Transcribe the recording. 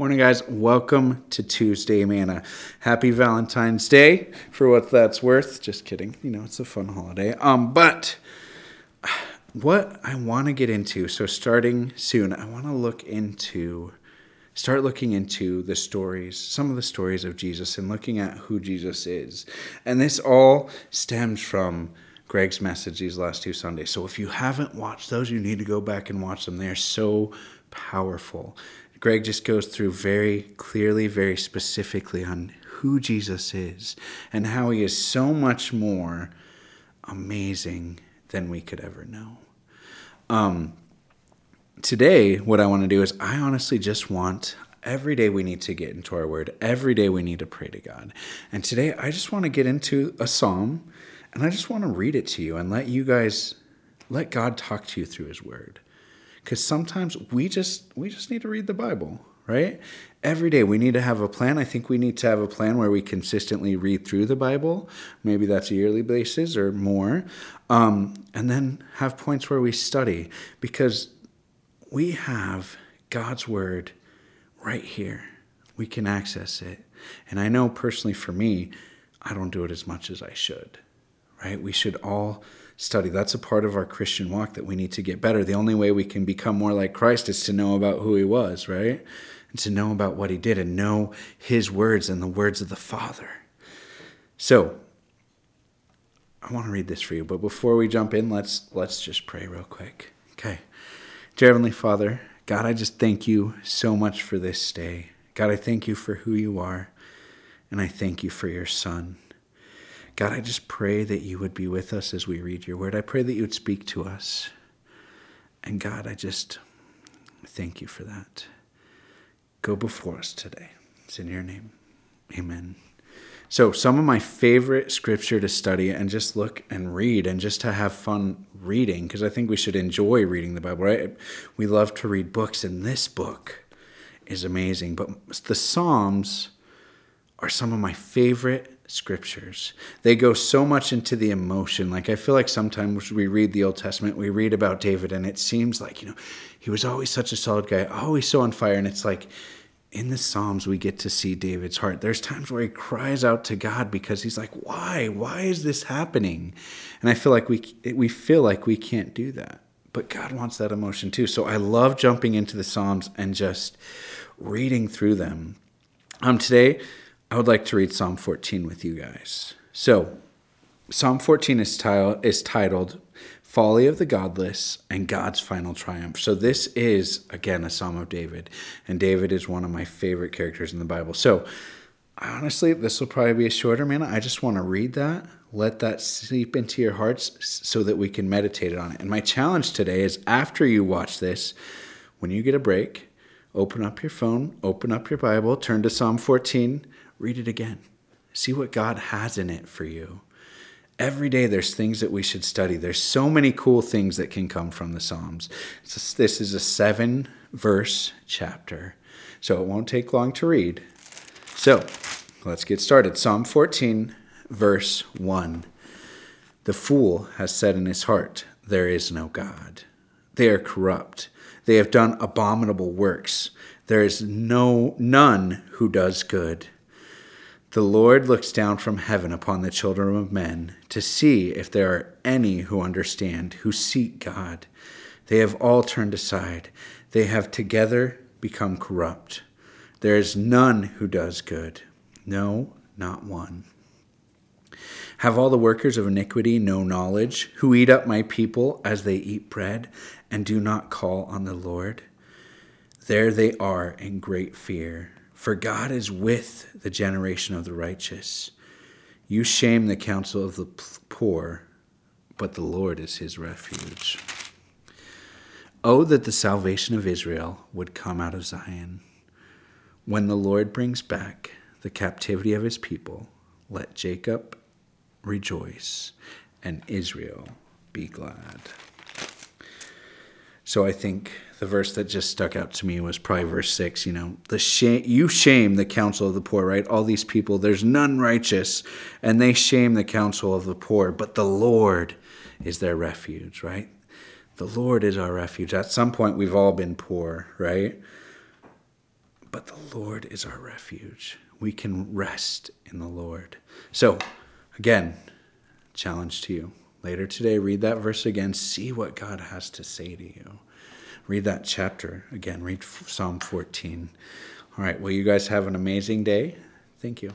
Morning, guys. Welcome to Tuesday Manna. Happy Valentine's Day for what that's worth. Just kidding. You know, it's a fun holiday. Um, but what I want to get into, so starting soon, I want to look into, start looking into the stories, some of the stories of Jesus and looking at who Jesus is. And this all stems from Greg's message these last two Sundays. So if you haven't watched those, you need to go back and watch them. They are so powerful. Greg just goes through very clearly, very specifically on who Jesus is and how he is so much more amazing than we could ever know. Um, today, what I want to do is I honestly just want every day we need to get into our word. Every day we need to pray to God. And today I just want to get into a psalm and I just want to read it to you and let you guys let God talk to you through his word because sometimes we just we just need to read the bible right? Every day we need to have a plan. I think we need to have a plan where we consistently read through the bible. Maybe that's a yearly basis or more. Um, and then have points where we study because we have god's word right here. We can access it. And i know personally for me i don't do it as much as i should right we should all study. That's a part of our Christian walk that we need to get better. The only way we can become more like Christ is to know about who he was, right? And to know about what he did and know his words and the words of the Father. So, I want to read this for you, but before we jump in, let's let's just pray real quick. Okay. Dear Heavenly Father, God, I just thank you so much for this day. God, I thank you for who you are, and I thank you for your son. God, I just pray that you would be with us as we read your word. I pray that you would speak to us. And God, I just thank you for that. Go before us today. It's in your name. Amen. So, some of my favorite scripture to study and just look and read and just to have fun reading, because I think we should enjoy reading the Bible, right? We love to read books, and this book is amazing. But the Psalms are some of my favorite scriptures. They go so much into the emotion. Like I feel like sometimes we read the Old Testament, we read about David, and it seems like, you know, he was always such a solid guy, always so on fire. And it's like in the Psalms, we get to see David's heart. There's times where he cries out to God because he's like, why? Why is this happening? And I feel like we, we feel like we can't do that. But God wants that emotion too. So I love jumping into the Psalms and just reading through them. Um, today, I would like to read Psalm 14 with you guys. So, Psalm 14 is, tile, is titled Folly of the Godless and God's Final Triumph. So, this is, again, a Psalm of David. And David is one of my favorite characters in the Bible. So, honestly, this will probably be a shorter man. I just want to read that, let that seep into your hearts so that we can meditate on it. And my challenge today is after you watch this, when you get a break, open up your phone, open up your Bible, turn to Psalm 14 read it again. See what God has in it for you. Every day there's things that we should study. There's so many cool things that can come from the Psalms. this is a seven verse chapter, so it won't take long to read. So let's get started. Psalm 14, verse 1. The fool has said in his heart, There is no God. They are corrupt. They have done abominable works. There is no none who does good. The Lord looks down from heaven upon the children of men to see if there are any who understand, who seek God. They have all turned aside. They have together become corrupt. There is none who does good. No, not one. Have all the workers of iniquity no knowledge, who eat up my people as they eat bread, and do not call on the Lord? There they are in great fear for God is with the generation of the righteous. You shame the counsel of the poor, but the Lord is his refuge. Oh, that the salvation of Israel would come out of Zion. When the Lord brings back the captivity of his people, let Jacob rejoice and Israel be glad. So I think the verse that just stuck out to me was probably verse six. You know, the shame you shame the counsel of the poor, right? All these people, there's none righteous, and they shame the counsel of the poor. But the Lord is their refuge, right? The Lord is our refuge. At some point, we've all been poor, right? but the Lord is our refuge. We can rest in the Lord. So, again, challenge to you. Later today, read that verse again. See what God has to say to you. Read that chapter again. Read Psalm 14. All right. Well, you guys have an amazing day. Thank you.